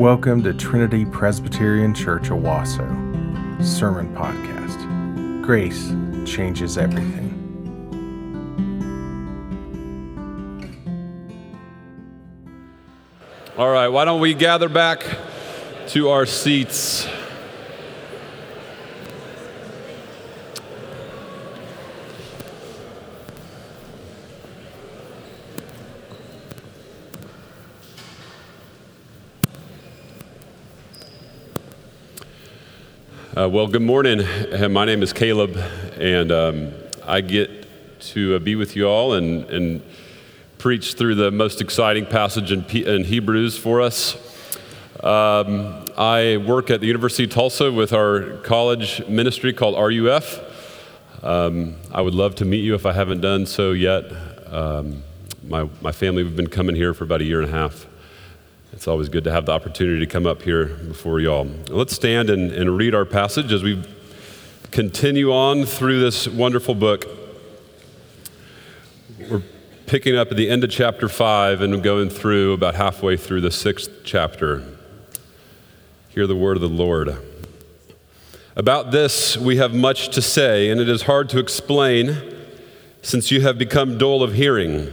Welcome to Trinity Presbyterian Church Owasso Sermon Podcast. Grace changes everything. All right, why don't we gather back to our seats? Uh, well, good morning. Uh, My name is Caleb, and um, I get to uh, be with you all and, and preach through the most exciting passage in, P- in Hebrews for us. Um, I work at the University of Tulsa with our college ministry called RUF. Um, I would love to meet you if I haven't done so yet. Um, my, my family, we've been coming here for about a year and a half. It's always good to have the opportunity to come up here before y'all. Let's stand and, and read our passage as we continue on through this wonderful book. We're picking up at the end of chapter 5 and going through about halfway through the sixth chapter. Hear the word of the Lord. About this, we have much to say, and it is hard to explain since you have become dull of hearing.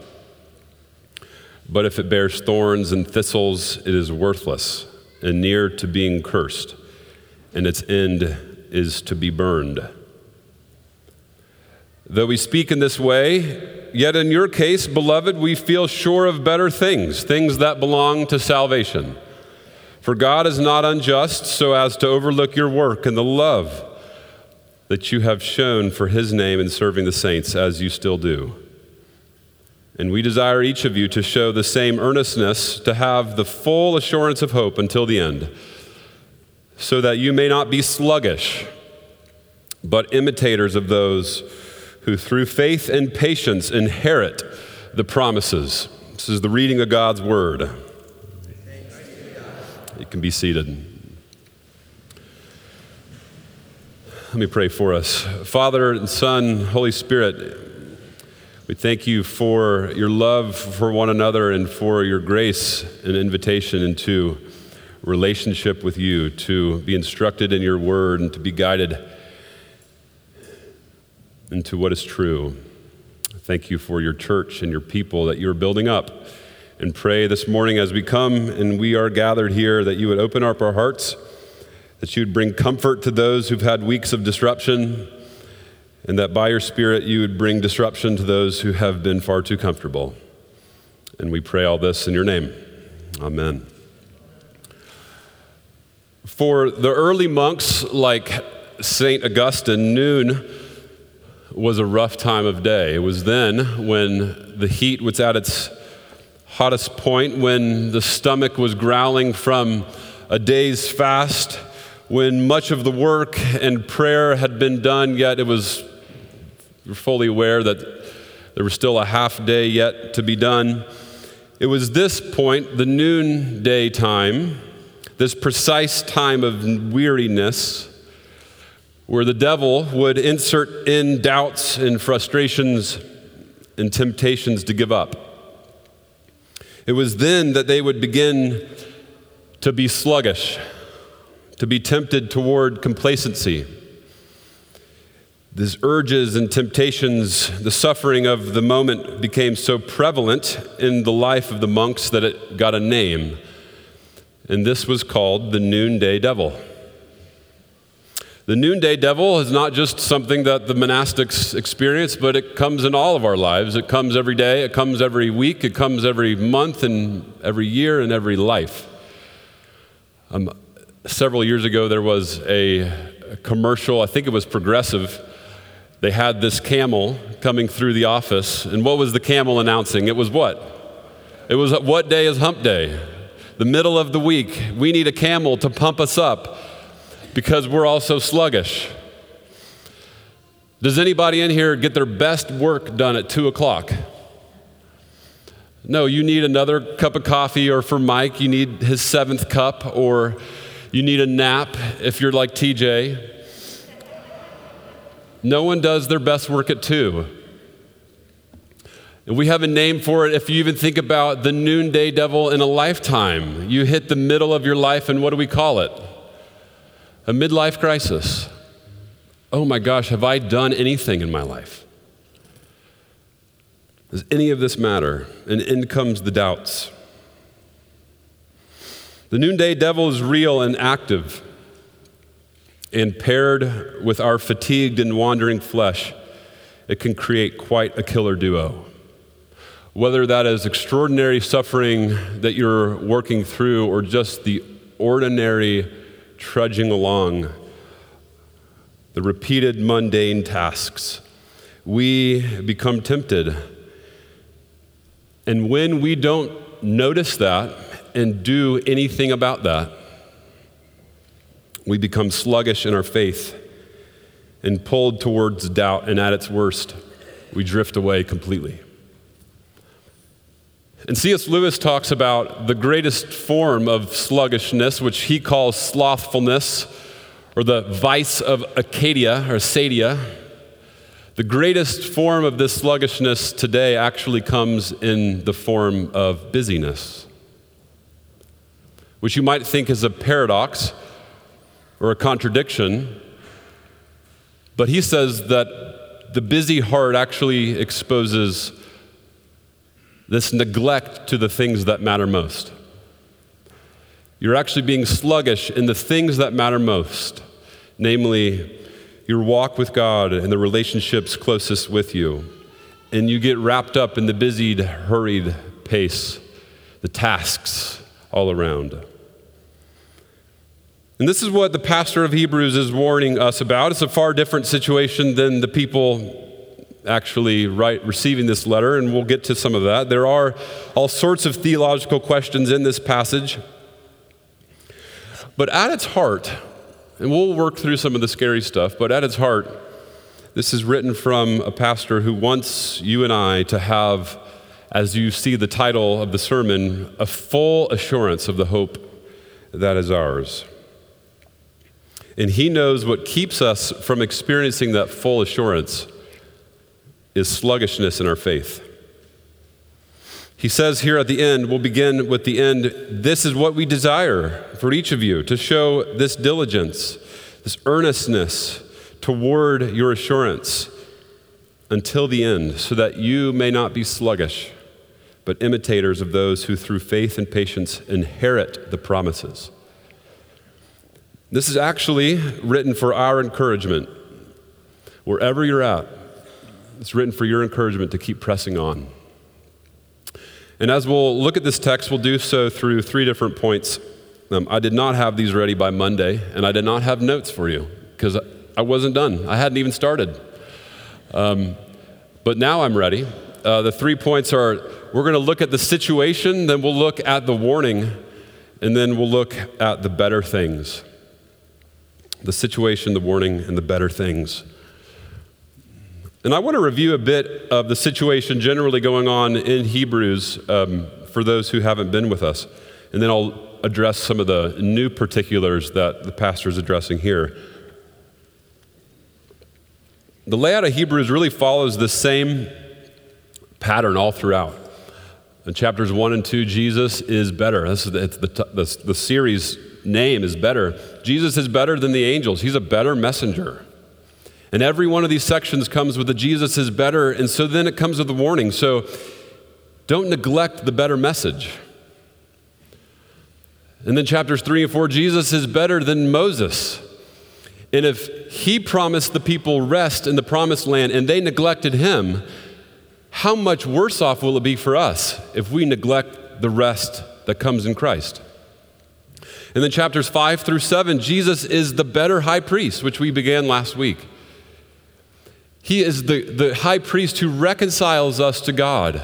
But if it bears thorns and thistles, it is worthless and near to being cursed, and its end is to be burned. Though we speak in this way, yet in your case, beloved, we feel sure of better things, things that belong to salvation. For God is not unjust so as to overlook your work and the love that you have shown for his name in serving the saints, as you still do. And we desire each of you to show the same earnestness, to have the full assurance of hope until the end, so that you may not be sluggish, but imitators of those who through faith and patience inherit the promises. This is the reading of God's word. You can be seated. Let me pray for us. Father and Son, Holy Spirit, we thank you for your love for one another and for your grace and invitation into relationship with you, to be instructed in your word and to be guided into what is true. Thank you for your church and your people that you're building up. And pray this morning as we come and we are gathered here that you would open up our hearts, that you would bring comfort to those who've had weeks of disruption and that by your Spirit you would bring disruption to those who have been far too comfortable. And we pray all this in your name. Amen. For the early monks like St. Augustine, noon was a rough time of day. It was then when the heat was at its hottest point, when the stomach was growling from a day's fast, when much of the work and prayer had been done, yet it was you're fully aware that there was still a half day yet to be done. It was this point, the noonday time, this precise time of weariness where the devil would insert in doubts and frustrations and temptations to give up. It was then that they would begin to be sluggish, to be tempted toward complacency. These urges and temptations, the suffering of the moment became so prevalent in the life of the monks that it got a name. And this was called the noonday devil. The noonday devil is not just something that the monastics experience, but it comes in all of our lives. It comes every day, it comes every week, it comes every month, and every year, and every life. Um, several years ago, there was a, a commercial, I think it was progressive. They had this camel coming through the office, and what was the camel announcing? It was what? It was what day is hump day? The middle of the week. We need a camel to pump us up because we're all so sluggish. Does anybody in here get their best work done at 2 o'clock? No, you need another cup of coffee, or for Mike, you need his seventh cup, or you need a nap if you're like TJ. No one does their best work at 2. And we have a name for it if you even think about the noonday devil in a lifetime. You hit the middle of your life, and what do we call it? a midlife crisis. Oh my gosh, have I done anything in my life? Does any of this matter? And in comes the doubts. The noonday devil is real and active, and paired with our fatigued and wandering flesh, it can create quite a killer duo. Whether that is extraordinary suffering that you're working through or just the ordinary trudging along the repeated mundane tasks, we become tempted. And when we don't notice that and do anything about that, we become sluggish in our faith and pulled towards doubt, and at its worst, we drift away completely. And C.S. Lewis talks about the greatest form of sluggishness, which he calls slothfulness, or the vice of acedia or Sadia. The greatest form of this sluggishness today actually comes in the form of busyness, which you might think is a paradox or a contradiction. But he says that the busy heart actually exposes this neglect to the things that matter most. You're actually being sluggish in the things that matter most, namely your walk with God and the relationships closest with you. And you get wrapped up in the busied, hurried pace, the tasks all around. And this is what the pastor of Hebrews is warning us about. It's a far different situation than the people actually receiving this letter, and we'll get to some of that. There are all sorts of theological questions in this passage. But at its heart, and we'll work through some of the scary stuff, but at its heart, this is written from a pastor who wants you and I to have, as you see the title of the sermon, a full assurance of the hope that is ours. And he knows what keeps us from experiencing that full assurance is sluggishness in our faith. He says here at the end, we'll begin with the end. This is what we desire for each of you to show this diligence, this earnestness toward your assurance until the end, so that you may not be sluggish, but imitators of those who through faith and patience inherit the promises. This is actually written for our encouragement. Wherever you're at, it's written for your encouragement to keep pressing on. And as we'll look at this text, we'll do so through three different points. Um, I did not have these ready by Monday, and I did not have notes for you because I wasn't done. I hadn't even started. Um, but now I'm ready. Uh, the three points are we're going to look at the situation, then we'll look at the warning, and then we'll look at the better things. The situation, the warning, and the better things. And I want to review a bit of the situation generally going on in Hebrews um, for those who haven't been with us. And then I'll address some of the new particulars that the pastor is addressing here. The layout of Hebrews really follows the same pattern all throughout. In chapters 1 and 2, Jesus is better. This is the, the, the, the series name is better. Jesus is better than the angels, he's a better messenger. And every one of these sections comes with the Jesus is better, and so then it comes with the warning. So don't neglect the better message. And then chapters 3 and 4, Jesus is better than Moses. And if he promised the people rest in the promised land and they neglected him, how much worse off will it be for us if we neglect the rest that comes in Christ? And then chapters 5 through 7, Jesus is the better high priest, which we began last week. He is the, the high priest who reconciles us to God.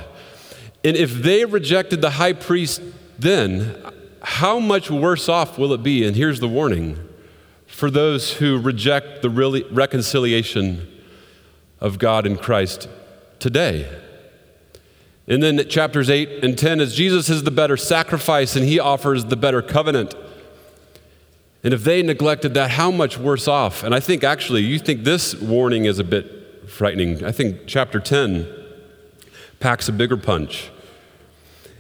And if they rejected the high priest then, how much worse off will it be? And here's the warning for those who reject the really reconciliation of God in Christ today. And then chapters 8 and 10 is Jesus is the better sacrifice and he offers the better covenant. And if they neglected that, how much worse off? And I think actually, you think this warning is a bit frightening. I think chapter 10 packs a bigger punch.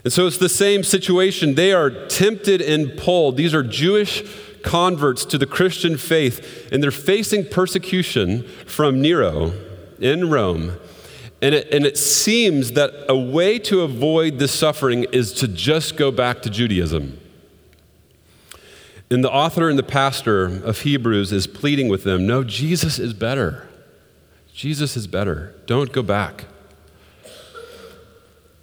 And so it's the same situation. They are tempted and pulled. These are Jewish converts to the Christian faith, and they're facing persecution from Nero in Rome. And it, and it seems that a way to avoid this suffering is to just go back to Judaism. And the author and the pastor of Hebrews is pleading with them no, Jesus is better. Jesus is better. Don't go back.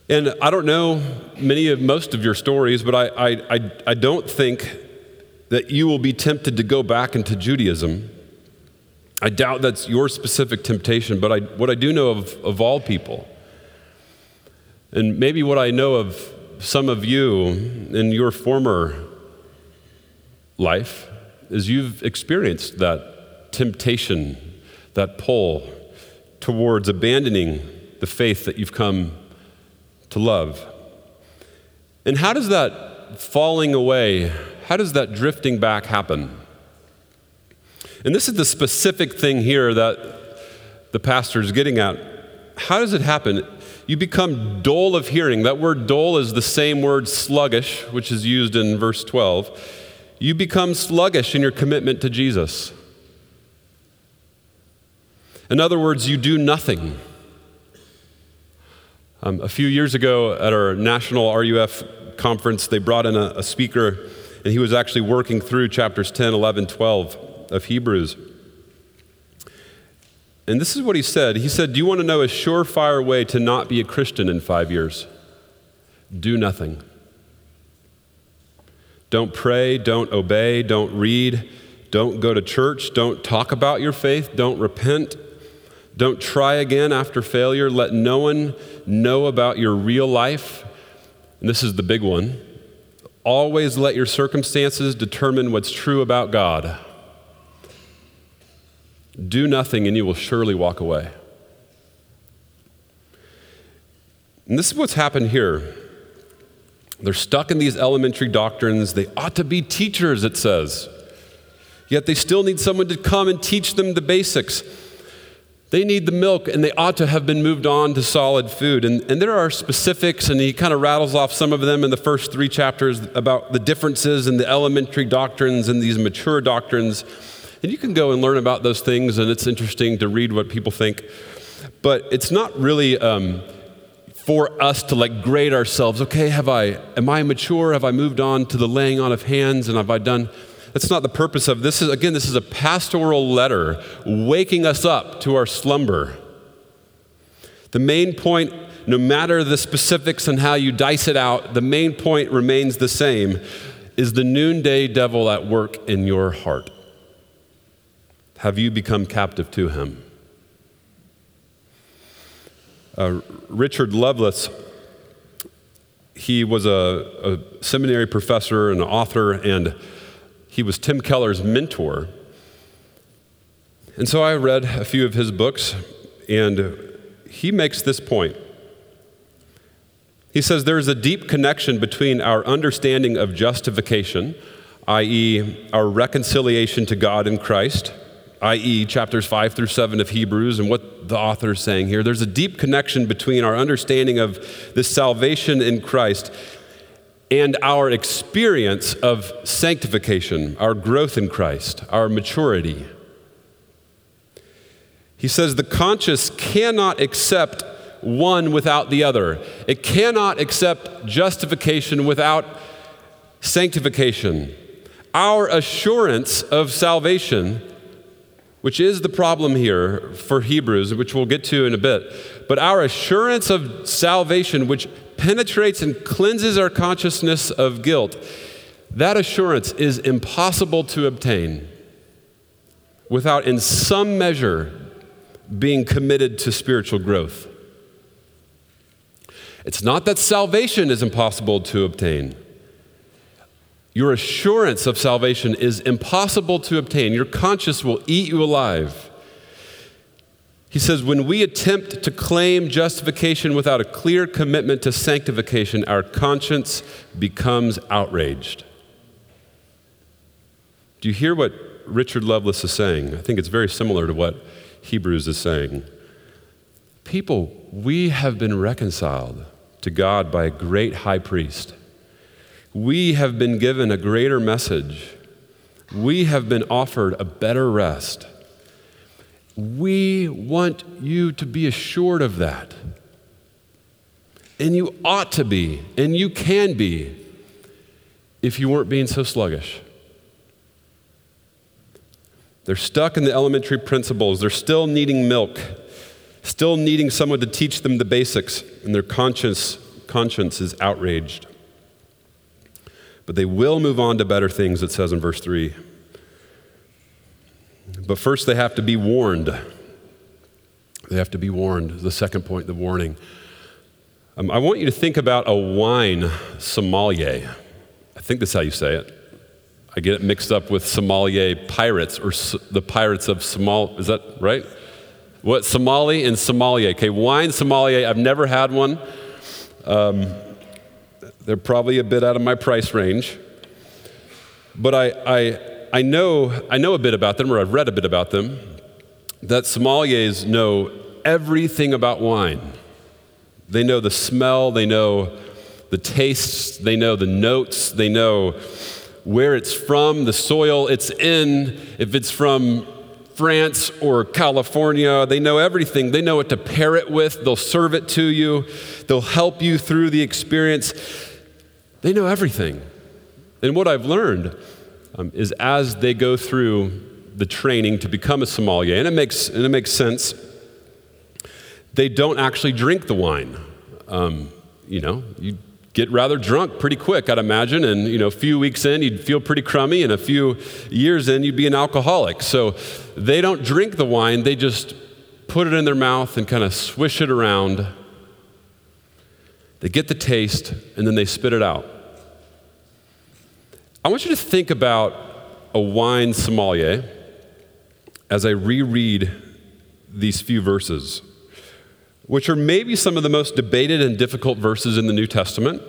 And I don't know many of most of your stories, but I, I, I, I don't think that you will be tempted to go back into Judaism. I doubt that's your specific temptation, but I, what I do know of, of all people, and maybe what I know of some of you in your former life, is you've experienced that temptation, that pull towards abandoning the faith that you've come to love. And how does that falling away, how does that drifting back happen? And this is the specific thing here that the pastor is getting at. How does it happen? You become dull of hearing. That word dull is the same word sluggish, which is used in verse 12. You become sluggish in your commitment to Jesus. In other words, you do nothing. Um, a few years ago at our national RUF conference, they brought in a, a speaker, and he was actually working through chapters 10, 11, 12 of Hebrews. And this is what he said. He said, Do you want to know a surefire way to not be a Christian in five years? Do nothing. Don't pray, don't obey, don't read, don't go to church, don't talk about your faith, don't repent, don't try again after failure. Let no one know about your real life. And this is the big one. Always let your circumstances determine what's true about God. Do nothing and you will surely walk away. And this is what's happened here. They're stuck in these elementary doctrines. They ought to be teachers, it says. Yet they still need someone to come and teach them the basics. They need the milk, and they ought to have been moved on to solid food. And, and there are specifics, and he kind of rattles off some of them in the first three chapters about the differences in the elementary doctrines and these mature doctrines. And you can go and learn about those things, and it's interesting to read what people think. But it's not really um, for us to like grade ourselves. Okay, have I, am I mature? Have I moved on to the laying on of hands? And have I done that's not the purpose of this is again this is a pastoral letter waking us up to our slumber. The main point no matter the specifics and how you dice it out, the main point remains the same is the noonday devil at work in your heart. Have you become captive to him? Uh, Richard Lovelace, he was a, a seminary professor and an author, and he was Tim Keller's mentor. And so I read a few of his books, and he makes this point. He says there is a deep connection between our understanding of justification, i.e., our reconciliation to God in Christ, i.e., chapters 5 through 7 of Hebrews, and what the author is saying here. There's a deep connection between our understanding of this salvation in Christ and our experience of sanctification, our growth in Christ, our maturity. He says the conscious cannot accept one without the other. It cannot accept justification without sanctification. Our assurance of salvation, which is the problem here for Hebrews, which we'll get to in a bit, but our assurance of salvation, which penetrates and cleanses our consciousness of guilt, that assurance is impossible to obtain without, in some measure, being committed to spiritual growth. It's not that salvation is impossible to obtain. Your assurance of salvation is impossible to obtain. Your conscience will eat you alive. He says, when we attempt to claim justification without a clear commitment to sanctification, our conscience becomes outraged. Do you hear what Richard Lovelace is saying? I think it's very similar to what Hebrews is saying. People, we have been reconciled to God by a great high priest. We have been given a greater message. We have been offered a better rest. We want you to be assured of that. And you ought to be, and you can be, if you weren't being so sluggish. They're stuck in the elementary principles. They're still needing milk still needing someone to teach them the basics, and their conscience, conscience is outraged. But they will move on to better things, it says in verse 3. But first, they have to be warned. They have to be warned. The second point, the warning. Um, I want you to think about a wine sommelier. I think that's how you say it. I get it mixed up with sommelier pirates or the pirates of Somal. Is that right? What Somali and sommelier? Okay, wine sommelier. I've never had one. Um, they're probably a bit out of my price range, but I, I, I know I know a bit about them, or I've read a bit about them. That sommeliers know everything about wine. They know the smell. They know the tastes. They know the notes. They know where it's from, the soil it's in, if it's from France or California. They know everything. They know what to pair it with. They'll serve it to you, they'll help you through the experience. They know everything. And what I've learned um, is as they go through the training to become a sommelier, and it makes, and it makes sense, they don't actually drink the wine. Um, you know, you get rather drunk pretty quick, I'd imagine. And, you know, a few weeks in, you'd feel pretty crummy, and a few years in, you'd be an alcoholic. So they don't drink the wine, they just put it in their mouth and kind of swish it around. They get the taste, and then they spit it out. I want you to think about a wine sommelier as I reread these few verses which are maybe some of the most debated and difficult verses in the New Testament.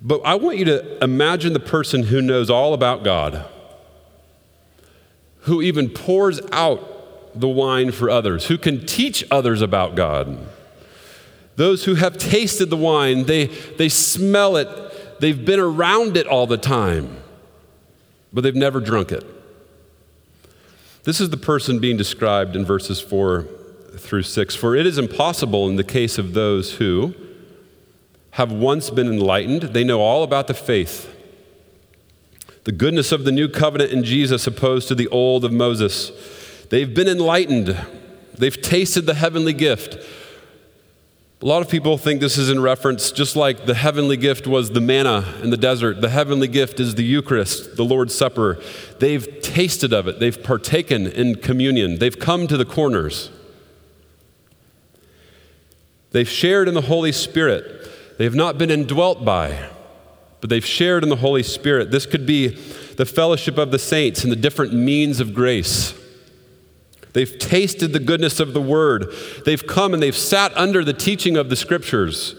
But I want you to imagine the person who knows all about God, who even pours out the wine for others, who can teach others about God. Those who have tasted the wine, they, they smell it, they've been around it all the time, but they've never drunk it. This is the person being described in verses 4 through 6. For it is impossible in the case of those who have once been enlightened, they know all about the faith, the goodness of the new covenant in Jesus opposed to the old of Moses. They've been enlightened, they've tasted the heavenly gift. A lot of people think this is in reference, just like the heavenly gift was the manna in the desert. The heavenly gift is the Eucharist, the Lord's Supper. They've tasted of it, they've partaken in communion, they've come to the corners. They've shared in the Holy Spirit. They have not been indwelt by, but they've shared in the Holy Spirit. This could be the fellowship of the saints and the different means of grace. They've tasted the goodness of the word. They've come and they've sat under the teaching of the scriptures.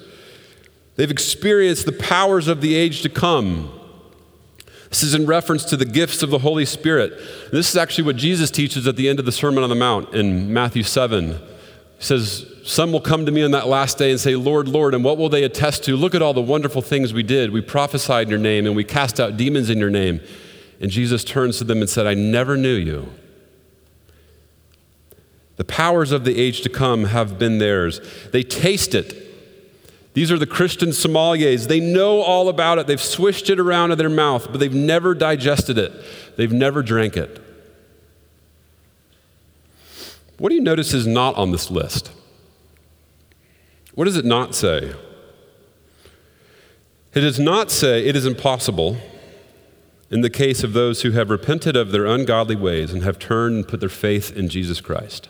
They've experienced the powers of the age to come. This is in reference to the gifts of the Holy Spirit. This is actually what Jesus teaches at the end of the Sermon on the Mount in Matthew 7. He says, Some will come to me on that last day and say, Lord, Lord, and what will they attest to? Look at all the wonderful things we did. We prophesied in your name and we cast out demons in your name. And Jesus turns to them and said, I never knew you. The powers of the age to come have been theirs. They taste it. These are the Christian sommeliers. They know all about it. They've swished it around in their mouth, but they've never digested it. They've never drank it. What do you notice is not on this list? What does it not say? It does not say it is impossible in the case of those who have repented of their ungodly ways and have turned and put their faith in Jesus Christ.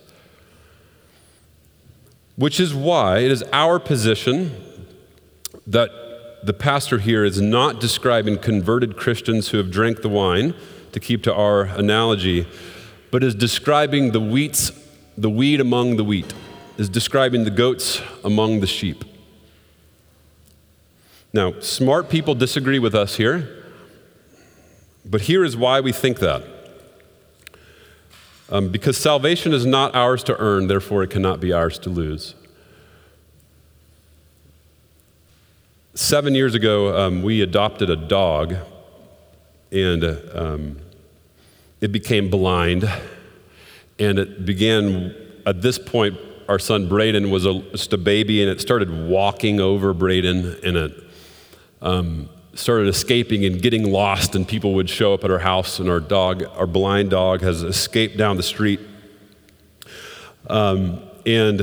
Which is why it is our position that the pastor here is not describing converted Christians who have drank the wine, to keep to our analogy, but is describing the wheats, the weed among the wheat, is describing the goats among the sheep. Now, smart people disagree with us here, but here is why we think that. Um, because salvation is not ours to earn, therefore it cannot be ours to lose. Seven years ago, um, we adopted a dog, and um, it became blind. And it began, at this point, our son Braden was a, just a baby, and it started walking over Braden, and it um, started escaping and getting lost, and people would show up at our house, and our dog, our blind dog, has escaped down the street. Um, and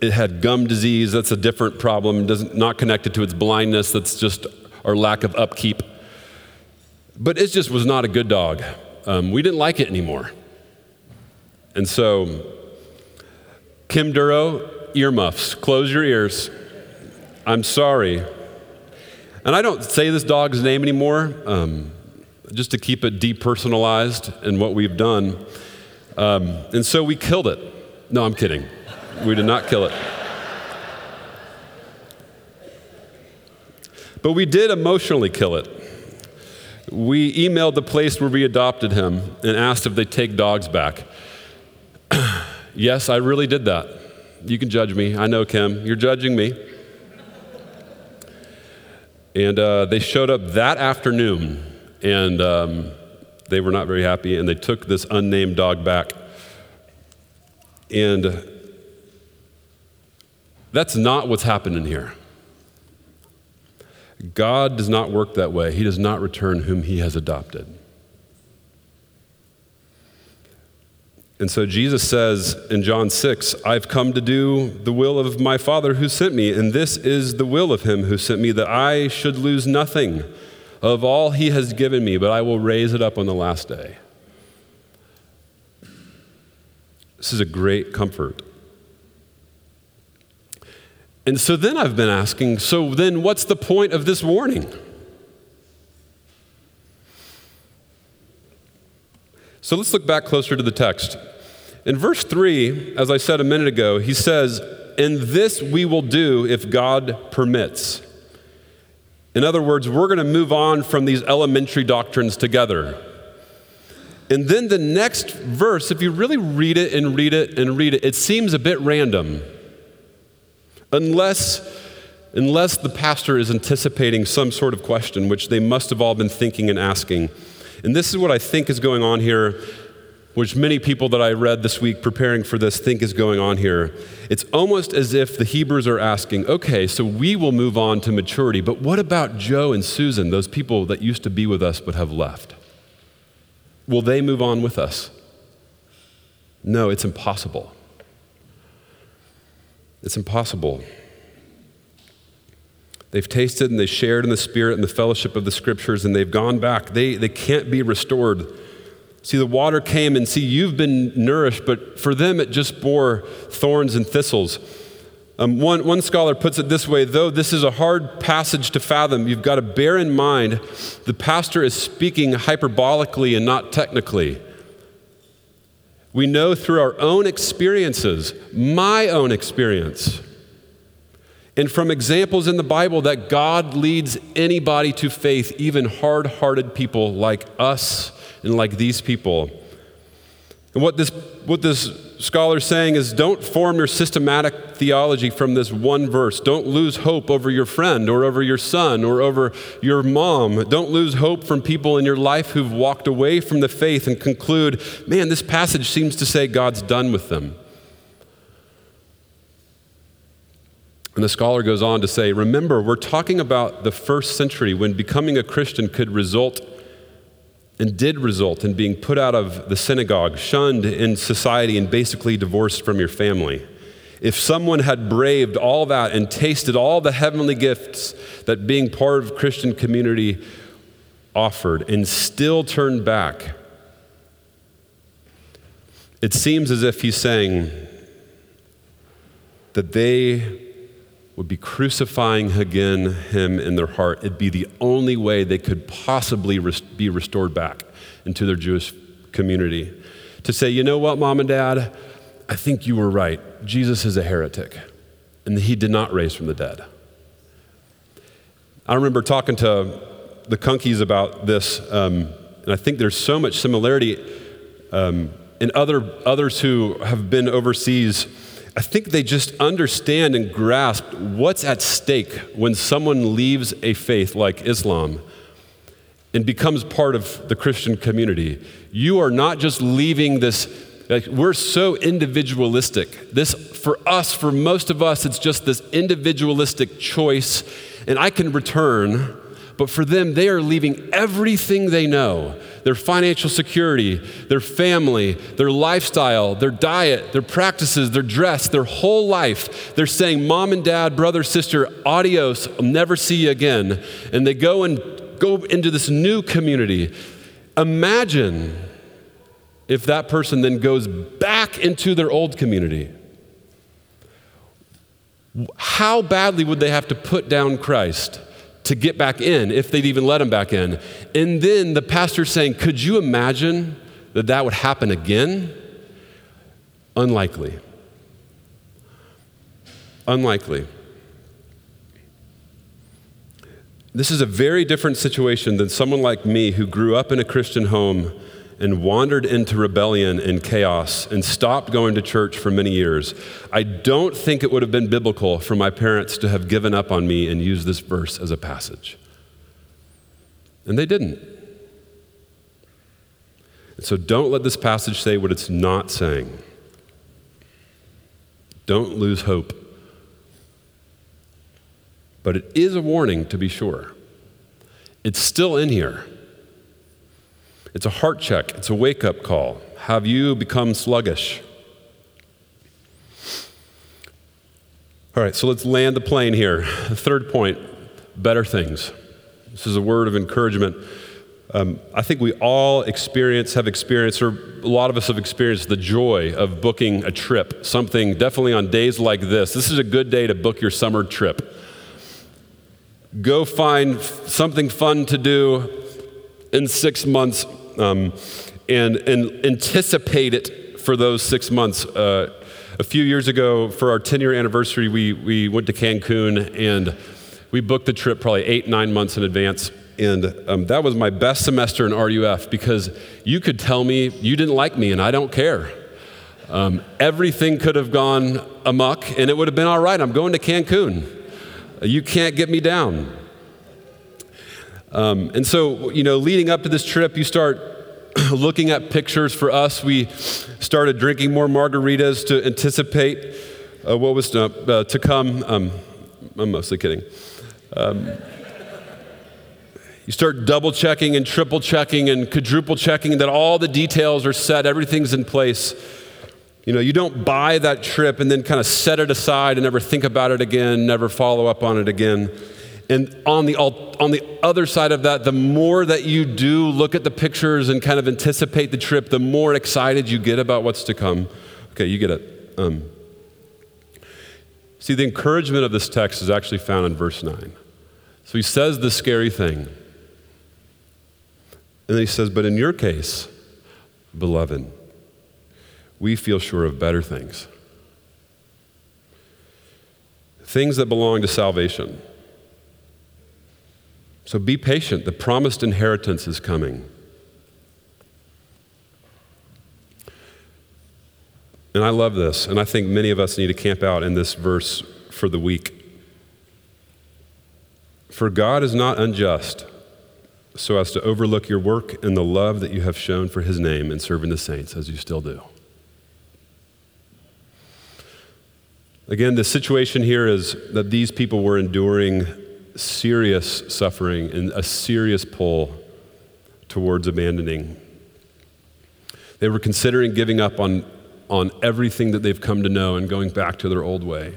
it had gum disease. That's a different problem, doesn't, not connected to its blindness. That's just our lack of upkeep. But it just was not a good dog. Um, we didn't like it anymore. And so, Kim Duro, earmuffs, close your ears. I'm sorry. And I don't say this dog's name anymore, um, just to keep it depersonalized in what we've done. Um, and so we killed it. No, I'm kidding. We did not kill it. But we did emotionally kill it. We emailed the place where we adopted him and asked if they'd take dogs back. yes, I really did that. You can judge me. I know, Kim. You're judging me. And uh, they showed up that afternoon, and um, they were not very happy, and they took this unnamed dog back. And that's not what's happening here. God does not work that way. He does not return whom he has adopted. And so Jesus says in John 6, I've come to do the will of my Father who sent me, and this is the will of him who sent me, that I should lose nothing of all he has given me, but I will raise it up on the last day. This is a great comfort. And so then I've been asking so then what's the point of this warning? So let's look back closer to the text. In verse 3, as I said a minute ago, he says, And this we will do if God permits. In other words, we're going to move on from these elementary doctrines together. And then the next verse, if you really read it and read it and read it, it seems a bit random unless, unless the pastor is anticipating some sort of question, which they must have all been thinking and asking. And this is what I think is going on here, which many people that I read this week preparing for this think is going on here. It's almost as if the Hebrews are asking, okay, so we will move on to maturity, but what about Joe and Susan, those people that used to be with us but have left? Will they move on with us? No, it's impossible. It's impossible. They've tasted and they shared in the Spirit and the fellowship of the Scriptures, and they've gone back. They, they can't be restored. See, the water came, and see, you've been nourished, but for them it just bore thorns and thistles. Um, one, one scholar puts it this way though this is a hard passage to fathom, you've got to bear in mind the pastor is speaking hyperbolically and not technically. We know through our own experiences, my own experience, and from examples in the Bible that God leads anybody to faith, even hard hearted people like us and like these people. And what this, what this scholar is saying is don't form your systematic theology from this one verse. Don't lose hope over your friend or over your son or over your mom. Don't lose hope from people in your life who've walked away from the faith and conclude, man, this passage seems to say God's done with them. And the scholar goes on to say, remember, we're talking about the first century when becoming a Christian could result and did result in being put out of the synagogue, shunned in society, and basically divorced from your family. If someone had braved all that and tasted all the heavenly gifts that being part of Christian community offered and still turned back, it seems as if he's saying that they would be crucifying again him in their heart. It'd be the only way they could possibly be restored back into their Jewish community. To say, you know what, mom and dad, I think you were right. Jesus is a heretic, and he did not raise from the dead. I remember talking to the Kunkies about this, um, and I think there's so much similarity um, in other, others who have been overseas I think they just understand and grasp what's at stake when someone leaves a faith like Islam and becomes part of the Christian community. You are not just leaving this, like, we're so individualistic. This, for us, for most of us, it's just this individualistic choice, and I can return but for them, they are leaving everything they know their financial security, their family, their lifestyle, their diet, their practices, their dress, their whole life. They're saying, Mom and dad, brother, sister, adios, I'll never see you again. And they go and go into this new community. Imagine if that person then goes back into their old community. How badly would they have to put down Christ? To get back in, if they'd even let him back in. And then the pastor's saying, Could you imagine that that would happen again? Unlikely. Unlikely. This is a very different situation than someone like me who grew up in a Christian home and wandered into rebellion and chaos and stopped going to church for many years, I don't think it would have been biblical for my parents to have given up on me and used this verse as a passage. And they didn't. And so don't let this passage say what it's not saying. Don't lose hope. But it is a warning to be sure. It's still in here. It's a heart check, it's a wake up call. Have you become sluggish? All right, so let's land the plane here. The third point better things. This is a word of encouragement. Um, I think we all experience, have experienced, or a lot of us have experienced the joy of booking a trip, something definitely on days like this. This is a good day to book your summer trip. Go find something fun to do in six months um, and, and anticipate it for those six months. Uh, a few years ago, for our 10 year anniversary, we, we went to Cancun and we booked the trip probably eight, nine months in advance. And um, that was my best semester in RUF because you could tell me you didn't like me and I don't care. Um, everything could have gone amuck and it would have been all right. I'm going to Cancun. You can't get me down. Um, and so, you know, leading up to this trip, you start looking at pictures for us. We started drinking more margaritas to anticipate uh, what was to, uh, to come. Um, I'm mostly kidding. Um, you start double checking and triple checking and quadruple checking that all the details are set, everything's in place. You know, you don't buy that trip and then kind of set it aside and never think about it again, never follow up on it again. And on the, on the other side of that, the more that you do look at the pictures and kind of anticipate the trip, the more excited you get about what's to come. Okay, you get it. Um, see, the encouragement of this text is actually found in verse 9. So he says the scary thing. And then he says, But in your case, beloved, we feel sure of better things. Things that belong to salvation. So be patient. The promised inheritance is coming. And I love this, and I think many of us need to camp out in this verse for the week. For God is not unjust so as to overlook your work and the love that you have shown for his name in serving the saints, as you still do. Again, the situation here is that these people were enduring serious suffering and a serious pull towards abandoning. They were considering giving up on, on everything that they've come to know and going back to their old way.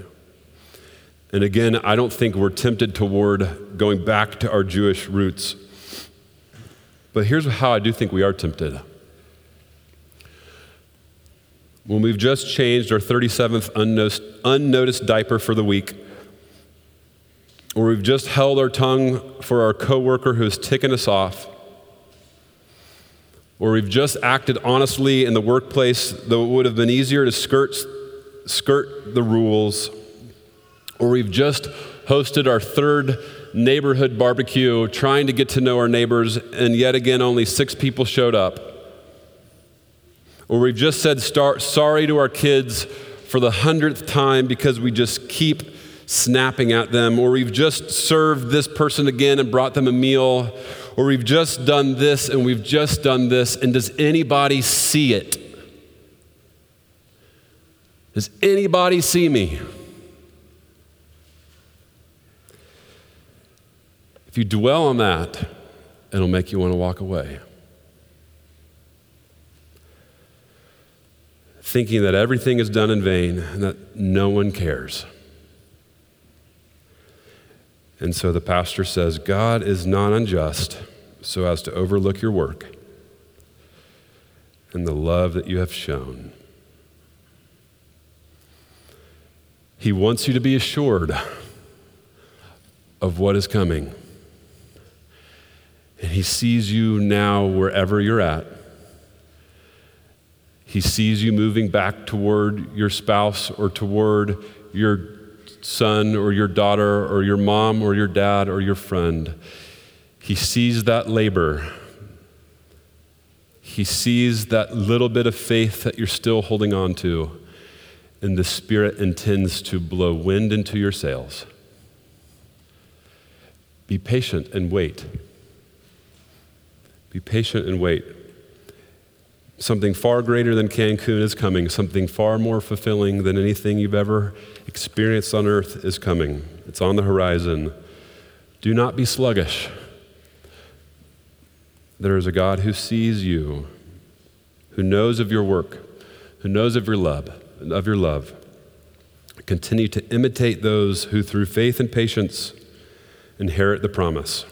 And again, I don't think we're tempted toward going back to our Jewish roots. But here's how I do think we are tempted. When we've just changed our 37th unnoticed, unnoticed diaper for the week, or we've just held our tongue for our coworker who's ticking us off, or we've just acted honestly in the workplace, though it would have been easier to skirt, skirt the rules, or we've just hosted our third neighborhood barbecue, trying to get to know our neighbors, and yet again, only six people showed up. Or we've just said star- sorry to our kids for the hundredth time because we just keep snapping at them, or we've just served this person again and brought them a meal, or we've just done this and we've just done this, and does anybody see it? Does anybody see me? If you dwell on that, it'll make you want to walk away. Thinking that everything is done in vain and that no one cares. And so the pastor says, God is not unjust so as to overlook your work and the love that you have shown. He wants you to be assured of what is coming. And He sees you now wherever you're at. He sees you moving back toward your spouse or toward your son or your daughter or your mom or your dad or your friend. He sees that labor. He sees that little bit of faith that you're still holding on to. And the Spirit intends to blow wind into your sails. Be patient and wait. Be patient and wait. Something far greater than Cancun is coming. Something far more fulfilling than anything you've ever experienced on earth is coming. It's on the horizon. Do not be sluggish. There is a God who sees you, who knows of your work, who knows of your love, of your love. Continue to imitate those who through faith and patience inherit the promise.